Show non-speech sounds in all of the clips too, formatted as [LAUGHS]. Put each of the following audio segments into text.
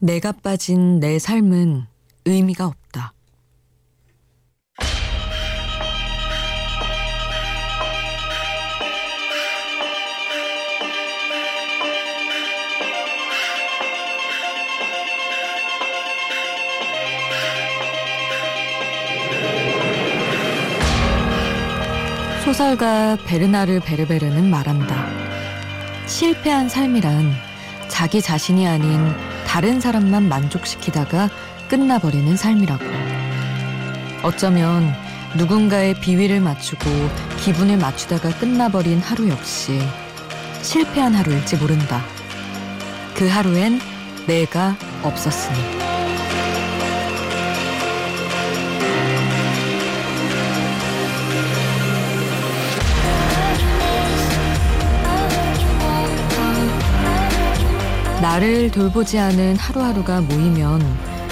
내가 빠진 내 삶은 의미가 없다. 소설가 베르나르 베르베르는 말한다. 실패한 삶이란 자기 자신이 아닌 다른 사람만 만족시키다가 끝나버리는 삶이라고. 어쩌면 누군가의 비위를 맞추고 기분을 맞추다가 끝나버린 하루 역시 실패한 하루일지 모른다. 그 하루엔 내가 없었으니. 나를 돌보지 않은 하루하루가 모이면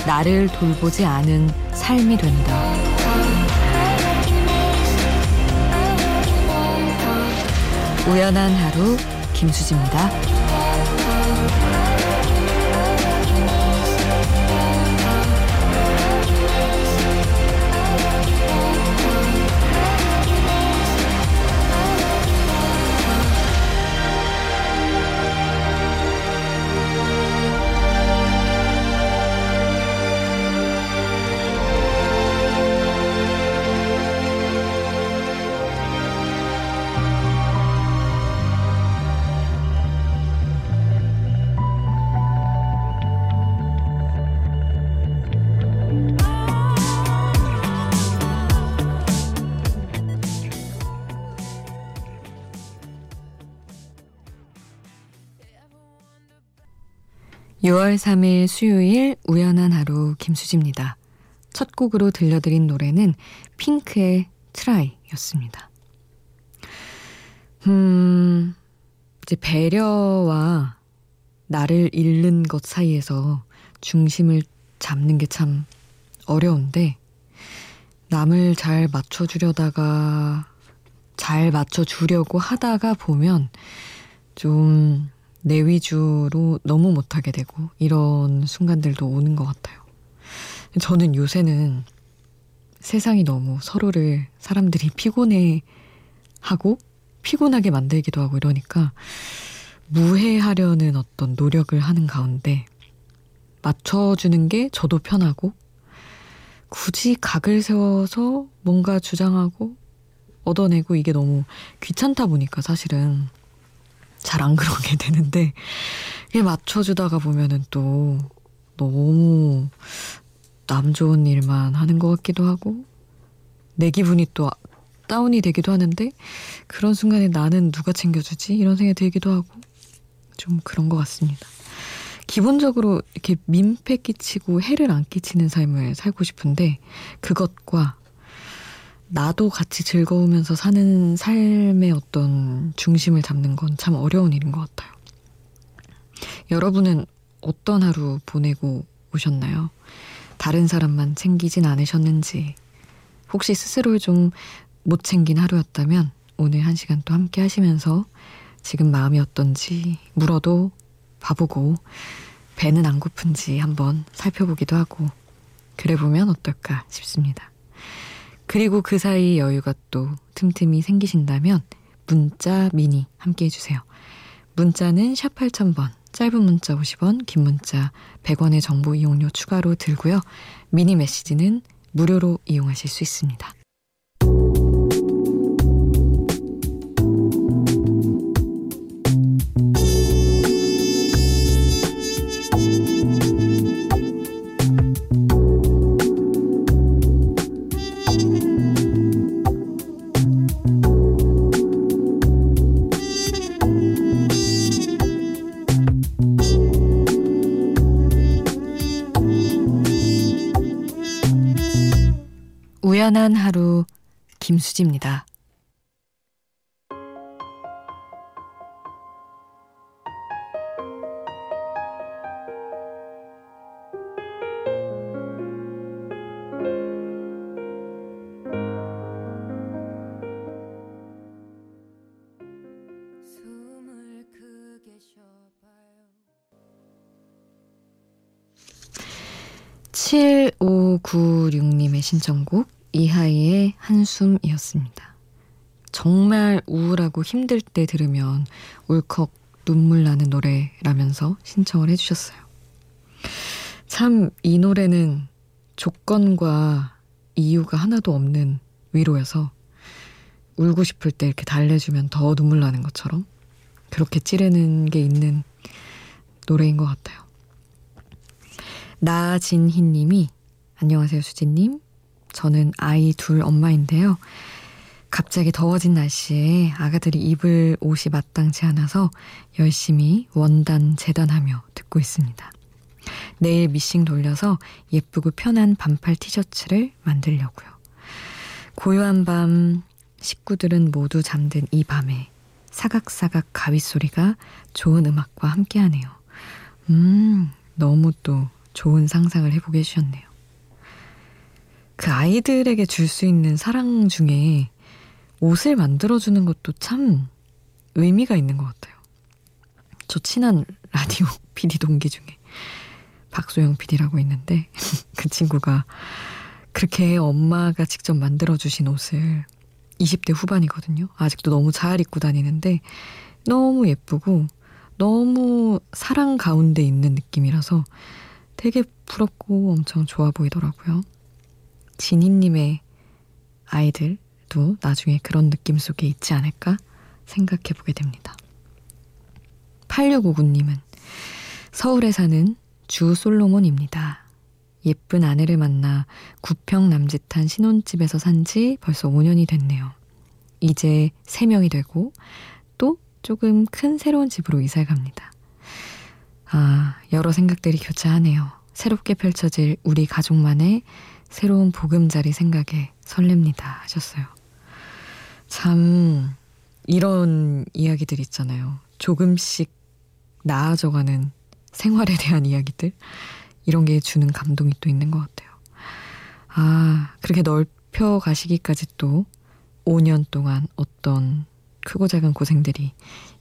나를 돌보지 않은 삶이 된다. 우연한 하루 김수지입니다. (6월 3일) 수요일 우연한 하루 김수지입니다. 첫 곡으로 들려드린 노래는 핑크의 Try였습니다. 음, 이제 배려와 나를 잃는 것 사이에서 중심을 잡는 게 참 어려운데, 남을 잘 맞춰주려다가, 잘 맞춰주려고 하다가 보면 좀 내 위주로 너무 못하게 되고, 이런 순간들도 오는 것 같아요. 저는 요새는 세상이 너무 서로를 사람들이 피곤해 하고 피곤하게 만들기도 하고 이러니까 무해하려는 어떤 노력을 하는 가운데 맞춰주는 게 저도 편하고 굳이 각을 세워서 뭔가 주장하고 얻어내고 이게 너무 귀찮다 보니까 사실은 잘 안 그러게 [LAUGHS] 되는데 이게 맞춰주다가 보면은 또 너무 남 좋은 일만 하는 것 같기도 하고 내 기분이 또 다운이 되기도 하는데 그런 순간에 나는 누가 챙겨주지 이런 생각이 들기도 하고 좀 그런 것 같습니다. 기본적으로 이렇게 민폐 끼치고 해를 안 끼치는 삶을 살고 싶은데 그것과 나도 같이 즐거우면서 사는 삶의 어떤 중심을 잡는 건 참 어려운 일인 것 같아요. 여러분은 어떤 하루 보내고 오셨나요? 다른 사람만 챙기진 않으셨는지, 혹시 스스로를 좀못 챙긴 하루였다면 오늘 한 시간 또 함께 하시면서 지금 마음이 어떤지 물어도 봐보고 배는 안 고픈지 한번 살펴보기도 하고 그래 보면 어떨까 싶습니다. 그리고 그 사이 여유가 또 틈틈이 생기신다면 문자 미니 함께 해주세요. 문자는 샵 8000번, 짧은 문자 50원, 긴 문자 100원의 정보 이용료 추가로 들고요. 미니 메시지는 무료로 이용하실 수 있습니다. 우연한 하루 김수지입니다. 7596님의 신청곡 이하이의 한숨이었습니다. 정말 우울하고 힘들 때 들으면 울컥 눈물 나는 노래라면서 신청을 해주셨어요. 참, 이 노래는 조건과 이유가 하나도 없는 위로여서 울고 싶을 때 이렇게 달래주면 더 눈물 나는 것처럼 그렇게 찌르는 게 있는 노래인 것 같아요. 나진희 님이 안녕하세요 수진님. 저는 아이 둘 엄마인데요. 갑자기 더워진 날씨에 아가들이 입을 옷이 마땅치 않아서 열심히 원단 재단하며 듣고 있습니다. 내일 미싱 돌려서 예쁘고 편한 반팔 티셔츠를 만들려고요. 고요한 밤 식구들은 모두 잠든 이 밤에 사각사각 가위 소리가 좋은 음악과 함께하네요. 음, 너무 또 좋은 상상을 해보게 해주셨네요. 그 아이들에게 줄 수 있는 사랑 중에 옷을 만들어주는 것도 참 의미가 있는 것 같아요. 저 친한 라디오 [LAUGHS] PD 동기 중에 박소영 PD라고 있는데 [LAUGHS] 그 친구가 그렇게 엄마가 직접 만들어주신 옷을 20대 후반이거든요. 아직도 너무 잘 입고 다니는데 너무 예쁘고 너무 사랑 가운데 있는 느낌이라서 되게 부럽고 엄청 좋아 보이더라고요. 진희님의 아이들도 나중에 그런 느낌 속에 있지 않을까 생각해 보게 됩니다. 8659님은 서울에 사는 주 솔로몬입니다. 예쁜 아내를 만나 구평 남짓한 신혼집에서 산 지 벌써 5년이 됐네요. 이제 3명이 되고 또 조금 큰 새로운 집으로 이사를 갑니다. 아, 여러 생각들이 교차하네요. 새롭게 펼쳐질 우리 가족만의 새로운 보금자리 생각에 설렙니다. 하셨어요. 참, 이런 이야기들 있잖아요. 조금씩 나아져가는 생활에 대한 이야기들. 이런 게 주는 감동이 또 있는 것 같아요. 아, 그렇게 넓혀 가시기까지 또 5년 동안 어떤 크고 작은 고생들이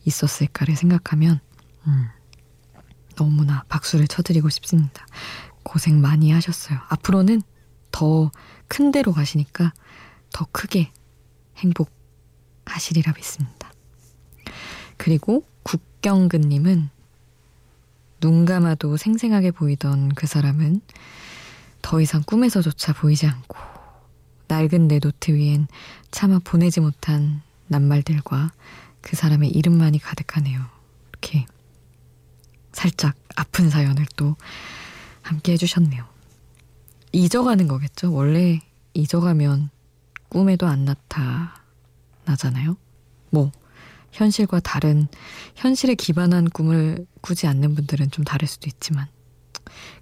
있었을까를 생각하면, 음, 너무나 박수를 쳐드리고 싶습니다. 고생 많이 하셨어요. 앞으로는 더 큰 데로 가시니까 더 크게 행복하시리라 믿습니다. 그리고 국경근님은 눈 감아도 생생하게 보이던 그 사람은 더 이상 꿈에서조차 보이지 않고 낡은 내 노트 위엔 차마 보내지 못한 낱말들과 그 사람의 이름만이 가득하네요. 이렇게 살짝 아픈 사연을 또 함께 해주셨네요. 잊어가는 거겠죠? 원래 잊어가면 꿈에도 안 나타나잖아요? 뭐, 현실과 다른 현실에 기반한 꿈을 꾸지 않는 분들은 좀 다를 수도 있지만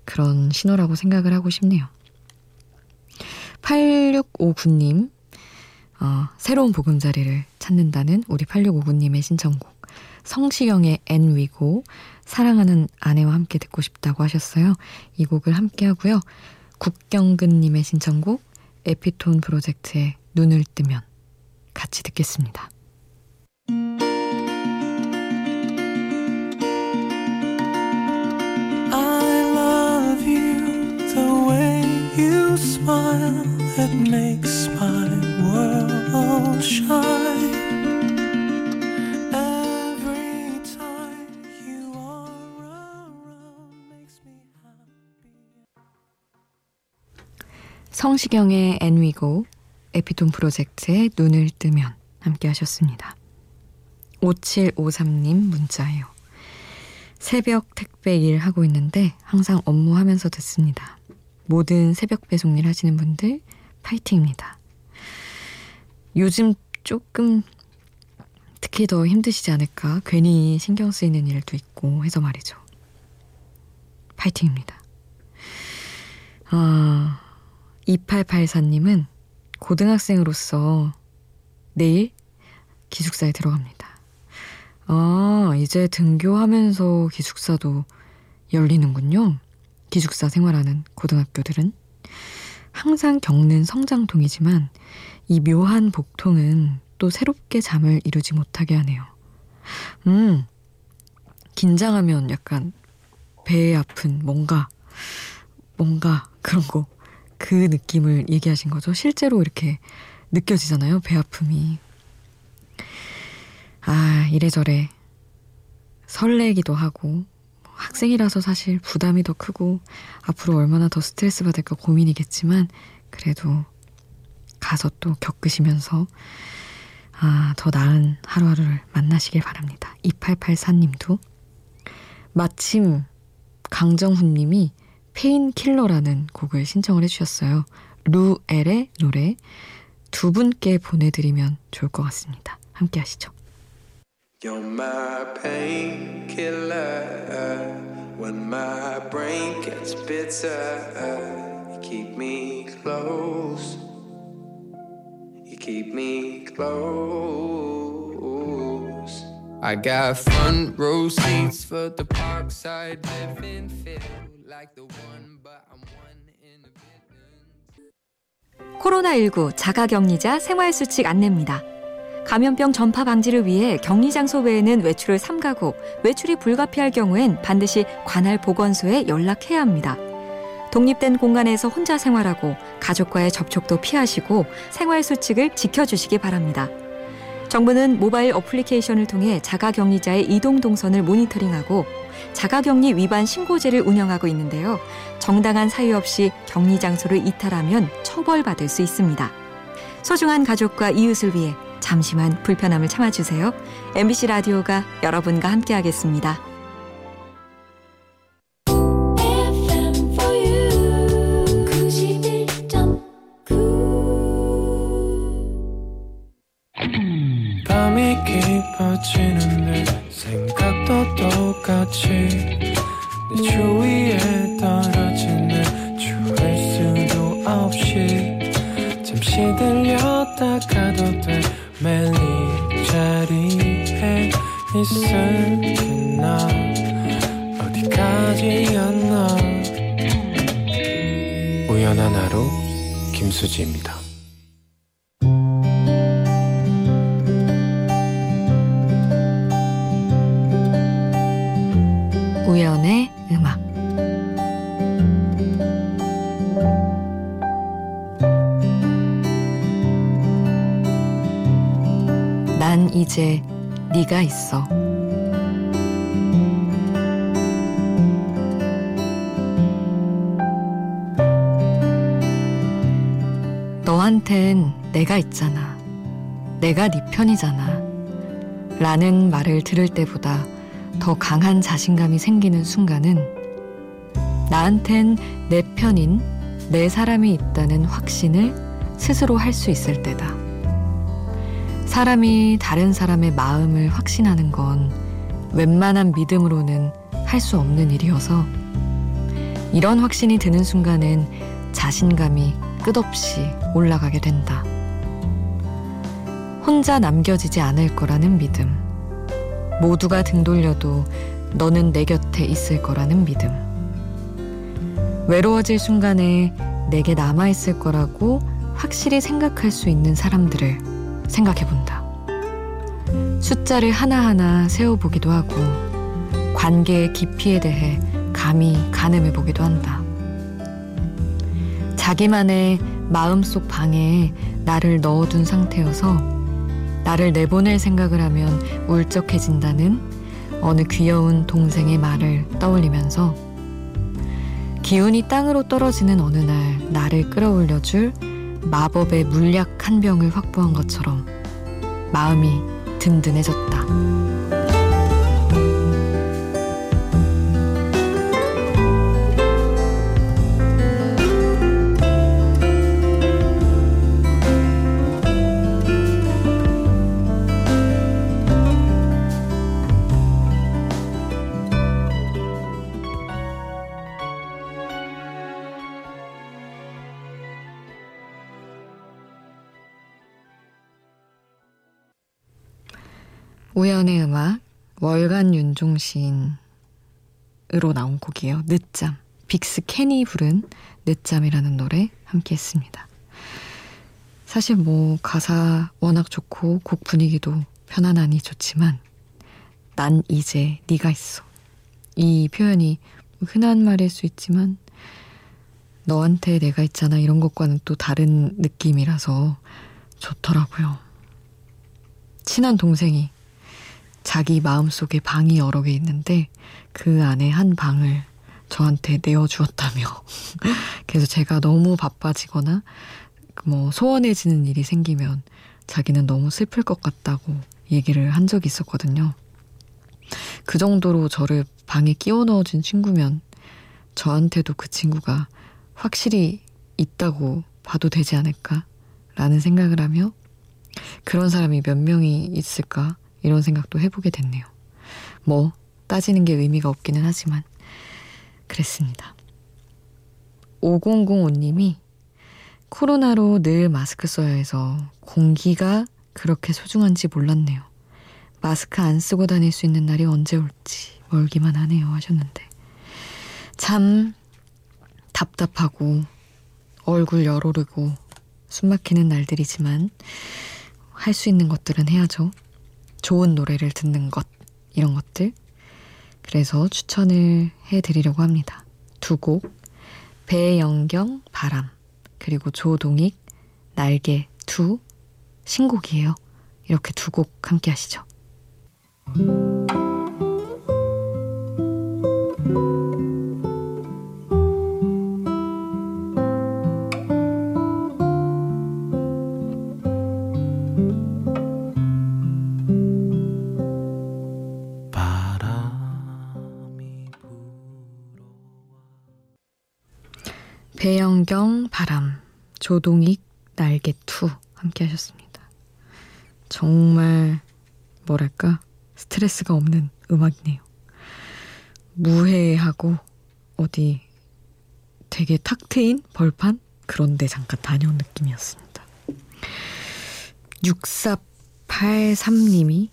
그런 신호라고 생각을 하고 싶네요. 8659님 어, 새로운 보금자리를 찾는다는 우리 8659님의 신청곡 성시경의 And We Go 사랑하는 아내와 함께 듣고 싶다고 하셨어요. 이 곡을 함께 하고요. 국경근님의 신청곡 에피톤 프로젝트의 눈을 뜨면 같이 듣겠습니다. smile, it makes my world shine. 성시경의 엔위고 에피톤 프로젝트의 눈을 뜨면 함께 하셨습니다. 5753님 문자예요. 새벽 택배 일 하고 있는데 항상 업무하면서 듣습니다. 모든 새벽 배송 일 하시는 분들 파이팅입니다. 요즘 조금 특히 더 힘드시지 않을까? 괜히 신경 쓰이는 일도 있고 해서 말이죠. 파이팅입니다. 아, 2884님은 고등학생으로서 내일 기숙사에 들어갑니다. 아, 이제 등교하면서 기숙사도 열리는군요. 기숙사 생활하는 고등학교들은 항상 겪는 성장통이지만 이 묘한 복통은 또 새롭게 잠을 이루지 못하게 하네요. 음, 긴장하면 약간 배에 아픈 뭔가, 뭔가 그런 거. 그 느낌을 얘기하신 거죠. 실제로 이렇게 느껴지잖아요. 배 아픔이. 아, 이래저래 설레기도 하고 학생이라서 사실 부담이 더 크고 앞으로 얼마나 더 스트레스 받을까 고민이겠지만 그래도 가서 또 겪으시면서 아, 더 나은 하루하루를 만나시길 바랍니다. 2884님도 마침 강정훈 님이 Painkiller라는 곡을 신청을 해주셨어요. 루엘의 노래 두 분께 보내드리면 좋을 것 같습니다. 함께 하시죠. You're my painkiller when my brain gets bitter. You keep me close. You keep me close. I got front row seats for the parkside living feel like the one, but I'm one in a billion. 코로나19 자가격리자 생활수칙 안내입니다. 감염병 전파 방지를 위해 격리 장소 외에는 외출을 삼가고 외출이 불가피할 경우엔 반드시 관할 보건소에 연락해야 합니다. 독립된 공간에서 혼자 생활하고 가족과의 접촉도 피하시고 생활 수칙을 지켜주시기 바랍니다. 정부는 모바일 어플리케이션을 통해 자가 격리자의 이동 동선을 모니터링하고 자가격리 위반 신고제를 운영하고 있는데요. 정당한 사유 없이 격리 장소를 이탈하면 처벌받을 수 있습니다. 소중한 가족과 이웃을 위해 잠시만 불편함을 참아주세요. MBC 라디오가 여러분과 함께하겠습니다. 김수지입니다. 우연의 음악 난 이제 네가 있어. 너한텐 내가 있잖아. 내가 네 편이잖아. 라는 말을 들을 때보다 더 강한 자신감이 생기는 순간은 나한텐 내 편인 내 사람이 있다는 확신을 스스로 할 수 있을 때다. 사람이 다른 사람의 마음을 확신하는 건 웬만한 믿음으로는 할 수 없는 일이어서 이런 확신이 드는 순간엔 자신감이 끝없이 올라가게 된다. 혼자 남겨지지 않을 거라는 믿음. 모두가 등 돌려도 너는 내 곁에 있을 거라는 믿음. 외로워질 순간에 내게 남아있을 거라고 확실히 생각할 수 있는 사람들을 생각해 본다. 숫자를 하나하나 세어보기도 하고 관계의 깊이에 대해 감히 가늠해 보기도 한다. 자기만의 마음속 방에 나를 넣어둔 상태여서 나를 내보낼 생각을 하면 울적해진다는 어느 귀여운 동생의 말을 떠올리면서 기운이 땅으로 떨어지는 어느 날 나를 끌어올려줄 마법의 물약 한 병을 확보한 것처럼 마음이 든든해졌다. 우연의 음악 월간 윤종신으로 나온 곡이에요. 늦잠. 빅스 캔이 부른 늦잠이라는 노래 함께 했습니다. 사실 뭐 가사 워낙 좋고 곡 분위기도 편안하니 좋지만 난 이제 네가 있어. 이 표현이 흔한 말일 수 있지만 너한테 내가 있잖아 이런 것과는 또 다른 느낌이라서 좋더라고요. 친한 동생이 자기 마음속에 방이 여러 개 있는데 그 안에 한 방을 저한테 내어주었다며. [LAUGHS] 그래서 제가 너무 바빠지거나 뭐 소원해지는 일이 생기면 자기는 너무 슬플 것 같다고 얘기를 한 적이 있었거든요. 그 정도로 저를 방에 끼워 넣어준 친구면 저한테도 그 친구가 확실히 있다고 봐도 되지 않을까라는 생각을 하며 그런 사람이 몇 명이 있을까 이런 생각도 해보게 됐네요. 뭐 따지는 게 의미가 없기는 하지만 그랬습니다. 5005님이 코로나로 늘 마스크 써야 해서 공기가 그렇게 소중한지 몰랐네요. 마스크 안 쓰고 다닐 수 있는 날이 언제 올지 멀기만 하네요 하셨는데 참 답답하고 얼굴 열오르고 숨 막히는 날들이지만 할 수 있는 것들은 해야죠. 좋은 노래를 듣는 것 이런 것들 그래서 추천을 해드리려고 합니다. 두 곡 배영경 바람 그리고 조동익 날개 두 신곡이에요. 이렇게 두 곡 함께 하시죠. 배영경 바람 조동익 날개투 함께 하셨습니다. 정말 뭐랄까 스트레스가 없는 음악이네요. 무해하고 어디 되게 탁 트인 벌판 그런 데 잠깐 다녀온 느낌이었습니다. 6483님이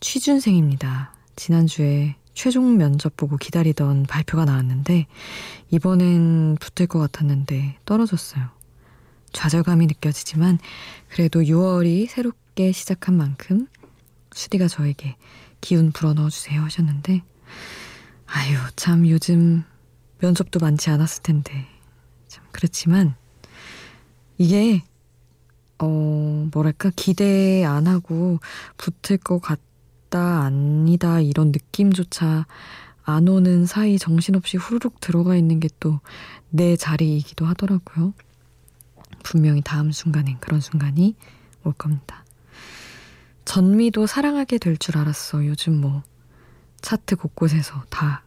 취준생입니다. 지난주에 최종 면접 보고 기다리던 발표가 나왔는데 이번엔 붙을 것 같았는데 떨어졌어요. 좌절감이 느껴지지만 그래도 6월이 새롭게 시작한 만큼 수디가 저에게 기운 불어 넣어 주세요 하셨는데 아유 참 요즘 면접도 많지 않았을 텐데 참 그렇지만 이게 어 뭐랄까 기대 안 하고 붙을 것 같. 맞다, 아니다, 이런 느낌조차 안 오는 사이 정신없이 후루룩 들어가 있는 게 또 내 자리이기도 하더라고요. 분명히 다음 순간엔 그런 순간이 올 겁니다. 전미도 사랑하게 될 줄 알았어. 요즘 뭐 차트 곳곳에서 다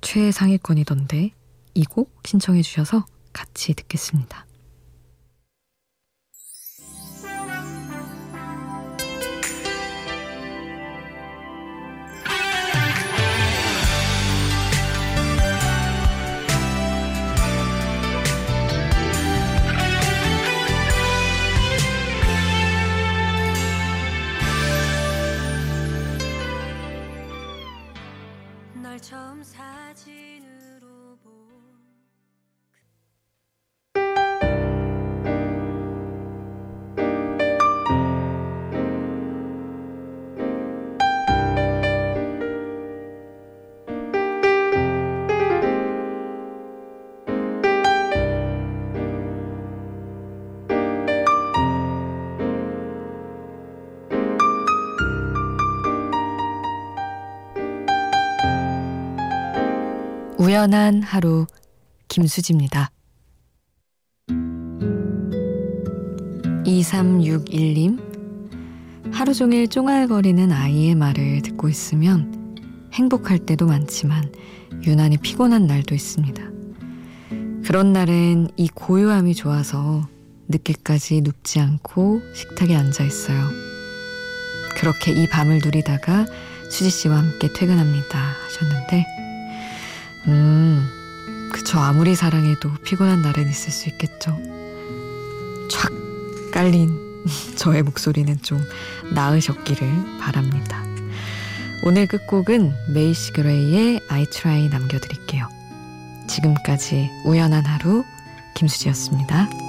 최상위권이던데 이 곡 신청해 주셔서 같이 듣겠습니다. 사지 우연한 하루 김수지입니다. 2361님 하루 종일 쫑알거리는 아이의 말을 듣고 있으면 행복할 때도 많지만 유난히 피곤한 날도 있습니다. 그런 날엔 이 고요함이 좋아서 늦게까지 눕지 않고 식탁에 앉아 있어요. 그렇게 이 밤을 누리다가 수지 씨와 함께 퇴근합니다 하셨는데 음, 그쵸. 아무리 사랑해도 피곤한 날은 있을 수 있겠죠. 촥 깔린 [LAUGHS] 저의 목소리는 좀 나으셨기를 바랍니다. 오늘 끝곡은 메이시 그레이의 I Try 남겨드릴게요. 지금까지 우연한 하루 김수지였습니다.